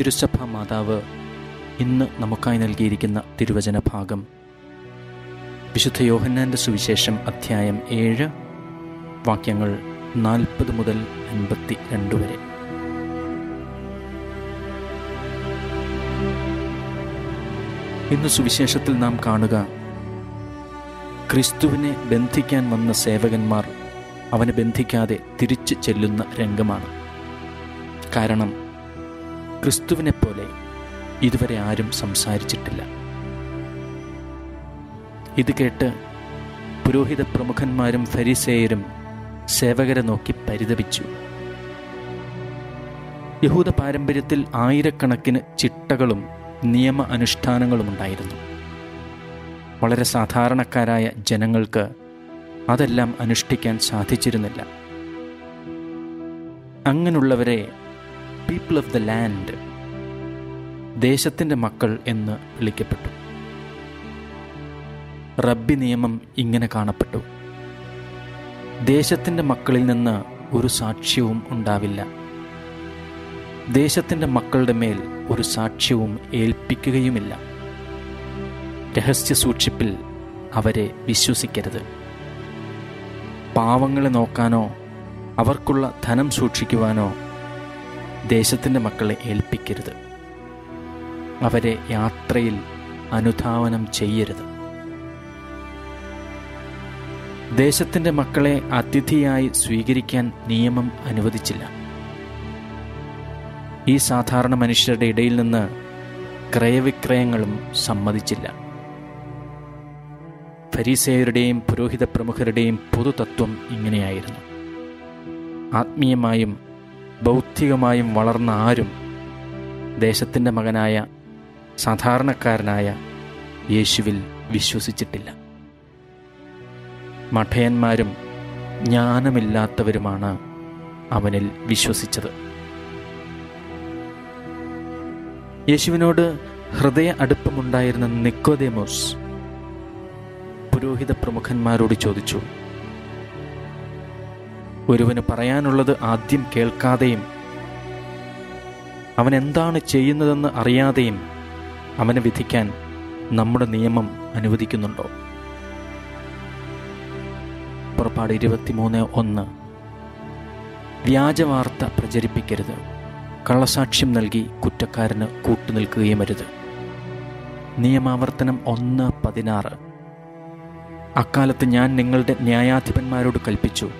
തിരുസഭ മാതാവ് ഇന്ന് നമുക്കായി നൽകിയിരിക്കുന്ന തിരുവചന ഭാഗം വിശുദ്ധ യോഹന്നാന്റെ സുവിശേഷം അധ്യായം ഏഴ് വാക്യങ്ങൾ നാൽപ്പത് മുതൽ അൻപത്തി രണ്ട് വരെ. ഇന്ന് സുവിശേഷത്തിൽ നാം കാണുക ക്രിസ്തുവിനെ ബന്ധിക്കാൻ വന്ന സേവകന്മാർ അവനെ ബന്ധിക്കാതെ തിരിച്ചു ചെല്ലുന്ന രംഗമാണ്. കാരണം ക്രിസ്തുവിനെപ്പോലെ ഇതുവരെ ആരും സംസാരിച്ചിട്ടില്ല. ഇത് കേട്ട് പുരോഹിത പ്രമുഖന്മാരും ഫരിസേയരും സേവകരെ നോക്കി പരിതപിച്ചു. യഹൂദ പാരമ്പര്യത്തിൽ ആയിരക്കണക്കിന് ചിട്ടകളും നിയമ അനുഷ്ഠാനങ്ങളും ഉണ്ടായിരുന്നു വളരെ സാധാരണക്കാരായ ജനങ്ങൾക്ക് അതെല്ലാം അനുഷ്ഠിക്കാൻ സാധിച്ചിരുന്നില്ല. അങ്ങനെയുള്ളവരെ പീപ്പിൾ ഓഫ് ദ ലാൻഡ് ദേശത്തിന്റെ മക്കൾ എന്ന് വിളിക്കപ്പെട്ടു. റബ്ബി നിയമം ഇങ്ങനെ കാണപ്പെട്ടു. ദേശത്തിന്റെ മക്കളിൽ നിന്ന് ഒരു സാക്ഷ്യവും ഉണ്ടാവില്ല. ദേശത്തിന്റെ മക്കളുടെ മേൽ ഒരു സാക്ഷ്യവും ഏൽപ്പിക്കുകയുമില്ല. രഹസ്യ സൂക്ഷിപ്പിൽ അവരെ വിശ്വസിക്കരുത്. പാവങ്ങളെ നോക്കാനോ അവർക്കുള്ള ധനം സൂക്ഷിക്കുവാനോ ദേശത്തിന്റെ മക്കളെ ഏൽപ്പിക്കരുത്. അവരെ യാത്രയിൽ അനുധാവനം ചെയ്യരുത്. ദേശത്തിന്റെ മക്കളെ അതിഥിയായി സ്വീകരിക്കാൻ നിയമം അനുവദിച്ചില്ല. ഈ സാധാരണ മനുഷ്യരുടെ ഇടയിൽ നിന്ന് ക്രയവിക്രയങ്ങളും സമ്മതിച്ചില്ല. ഫരീസേയരുടെയും പുരോഹിത പ്രമുഖരുടെയും പൊതുതത്വം ഇങ്ങനെയായിരുന്നു. ആത്മീയമായും ബൗദ്ധികമായും വളർന്ന ആരും ദേശത്തിന്റെ മകനായ സാധാരണക്കാരനായ യേശുവിൽ വിശ്വസിച്ചിട്ടില്ല. മഠയന്മാരും ജ്ഞാനമില്ലാത്തവരുമാണ് അവനിൽ വിശ്വസിച്ചത്. യേശുവിനോട് ഹൃദയ അടുപ്പമുണ്ടായിരുന്ന നിക്കോദേമോസ് പുരോഹിത പ്രമുഖന്മാരോട് ചോദിച്ചു ഒരുവന് പറയാനുള്ളത് ആദ്യം കേൾക്കാതെയും അവൻ എന്താണ് ചെയ്യുന്നതെന്ന് അറിയാതെയും അവനെ വിധിക്കാൻ നമ്മുടെ നിയമം അനുവദിക്കുന്നുണ്ടോ? പുറപ്പാട് ഇരുപത്തിമൂന്ന് ഒന്ന്. വ്യാജവാർത്ത പ്രചരിപ്പിക്കരുത്. കള്ളസാക്ഷ്യം നൽകി കുറ്റക്കാരന് കൂട്ടുനിൽക്കുകയും അരുത്. നിയമാവർത്തനം ഒന്ന് പതിനാറ്. അക്കാലത്ത് ഞാൻ നിങ്ങളുടെ ന്യായാധിപന്മാരോട് കൽപ്പിച്ചു.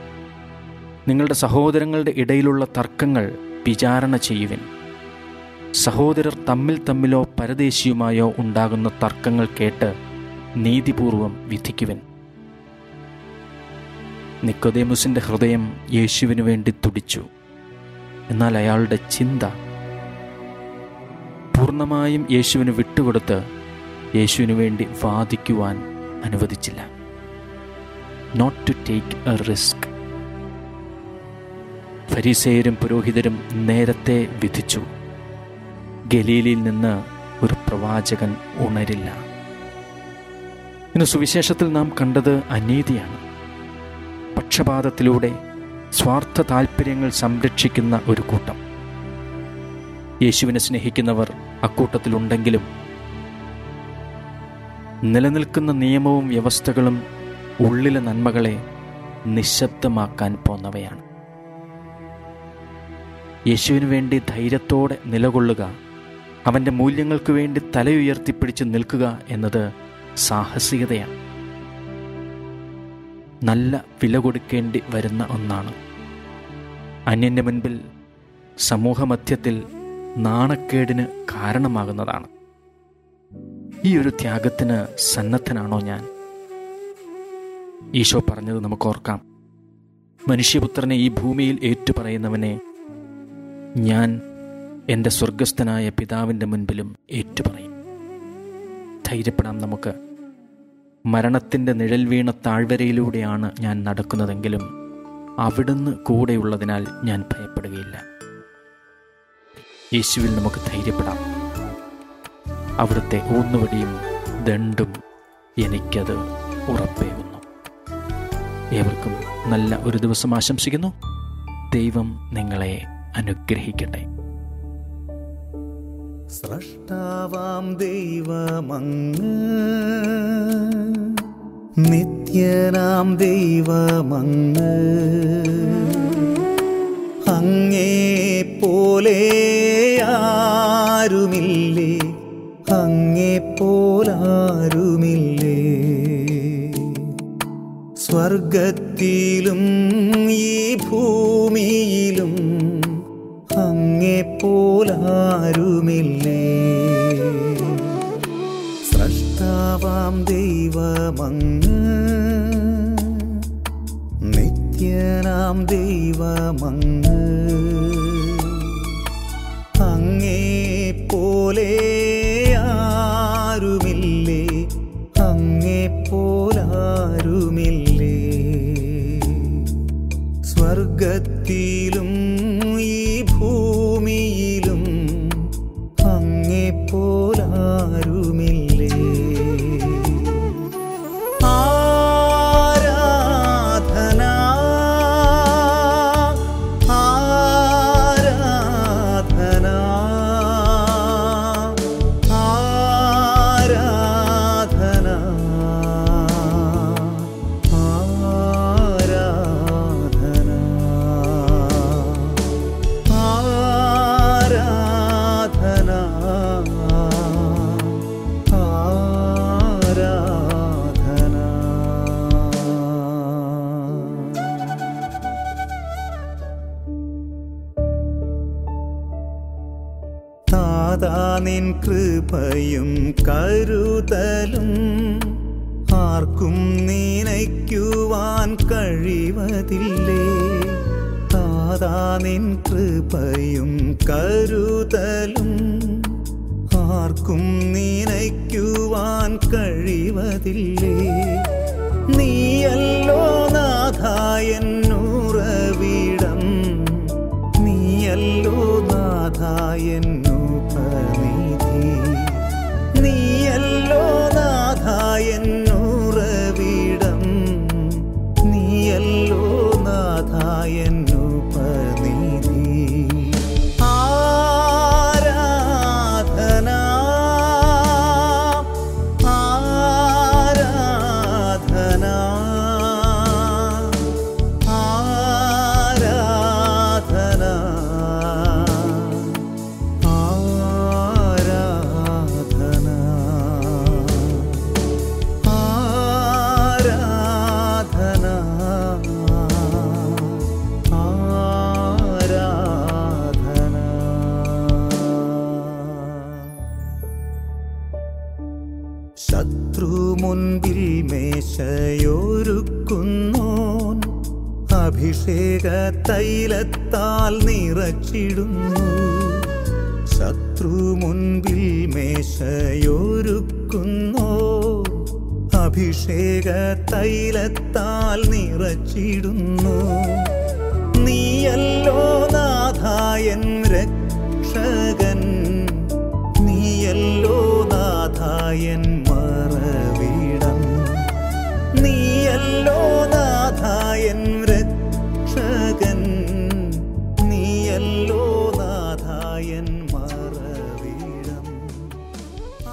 നിങ്ങളുടെ സഹോദരങ്ങളുടെ ഇടയിലുള്ള തർക്കങ്ങൾ വിചാരണ ചെയ്യുവിൻ. സഹോദരർ തമ്മിൽ തമ്മിലോ പരദേശിയുമായോ ഉണ്ടാകുന്ന തർക്കങ്ങൾ കേട്ട് നീതിപൂർവം വിധിക്കുവിൻ. നിക്കോദേമുസിന്റെ ഹൃദയം യേശുവിനു വേണ്ടി തുടിച്ചു. എന്നാൽ അയാളുടെ ചിന്ത പൂർണമായും യേശുവിന് വിട്ടുകൊടുത്ത് യേശുവിനു വേണ്ടി വാദിക്കുവാൻ അനുവദിച്ചില്ല. Not to take a risk ഫരീസേയരും പുരോഹിതരും നേരത്തെ വിധിച്ചു. ഗലീലിൽ നിന്ന് ഒരു പ്രവാചകൻ ഉണരില്ല. ഇന്ന് സുവിശേഷത്തിൽ നാം കണ്ടത് അനീതിയാണ്. പക്ഷപാതത്തിലൂടെ സ്വാർത്ഥ താൽപ്പര്യങ്ങൾ സംരക്ഷിക്കുന്ന ഒരു കൂട്ടം. യേശുവിനെ സ്നേഹിക്കുന്നവർ അക്കൂട്ടത്തിലുണ്ടെങ്കിലും നിലനിൽക്കുന്ന നിയമവും വ്യവസ്ഥകളും ഉള്ളിലെ നന്മകളെ നിശബ്ദമാക്കാൻ പോന്നവയാണ്. യേശുവിന് വേണ്ടി ധൈര്യത്തോടെ നിലകൊള്ളുക അവന്റെ മൂല്യങ്ങൾക്ക് വേണ്ടി തലയുയർത്തിപ്പിടിച്ച് നിൽക്കുക എന്നത് സാഹസികതയാണ്. നല്ല വില കൊടുക്കേണ്ടി വരുന്ന ഒന്നാണ്. അന്യന്റെ മുൻപിൽ സമൂഹമധ്യത്തിൽ നാണക്കേടിന് കാരണമാകുന്നതാണ്. ഈ ഒരു ത്യാഗത്തിന് സന്നദ്ധനാണോ ഞാൻ? ഈശോ പറഞ്ഞത് നമുക്ക് ഓർക്കാം. മനുഷ്യപുത്രനെ ഈ ഭൂമിയിൽ ഏറ്റുപറയുന്നവനെ ഞാൻ എന്റെ സ്വർഗസ്ഥനായ പിതാവിന്റെ മുൻപിലും ഏറ്റുപറയും. ധൈര്യപ്പെടാം നമുക്ക്. മരണത്തിന്റെ നിഴൽ വീണ താഴ്വരയിലൂടെയാണ് ഞാൻ നടക്കുന്നതെങ്കിലും അവിടുന്ന് കൂടെയുള്ളതിനാൽ ഞാൻ ഭയപ്പെടുകയില്ല. യേശുവിൽ നമുക്ക് ധൈര്യപ്പെടാം. അവിടുത്തെ ഊന്നുവടിയും ദണ്ടും എനിക്കത് ഉറപ്പേകുന്നു. ഏവർക്കും നല്ല ഒരു ദിവസം ആശംസിക്കുന്നു. ദൈവം നിങ്ങളെ അനുഗ്രഹിക്കട്ടെ. സൃഷ്ടാവാം ദൈവമങ്ങ്. നിത്യനാം ദൈവമങ്ങ്. അങ്ങേ പോലെ ആരുമില്ലേ? അങ്ങേ പോലാരുമില്ലേ സ്വർഗത്തിലും ഈ ഭൂമിയിലും അങ്ങേ പോലാരുമില്ലേ സ്രഷ്ടാവാം ദൈവമങ്ങ് നിത്യനാം ദൈവമങ്ങ്. അങ്ങേ പോലെ സ്വർഗത്തിലും ഈ ഭൂമിയിലും അങ്ങേ പോലാരുമില്ലേ? ആരാധന ആരാധന നിൻ കൃപയും കരുതലും ആർക്കും നീനയ്ക്കുവാൻ കഴിവതില്ലേ? താതാ നിൻ കൃപയും കരുതലും ആർക്കും നീനയ്ക്കുവാൻ കഴിവതില്ലേ? നീയല്ലോ നാഥായന്നുറവിടം നീയല്ലോ അഭിഷേക തൈലത്താൽ നിറച്ചിടുന്നു. ശത്രു മുൻപിൽ മേശയൊരുക്കുന്നു. അഭിഷേക തൈലത്താൽ നിറച്ചിടുന്നു. നീയല്ലോ നാഥായൻ രക്ഷകൻ. നീയല്ലോ നാഥായൻ മറവിടം. നീയല്ലോ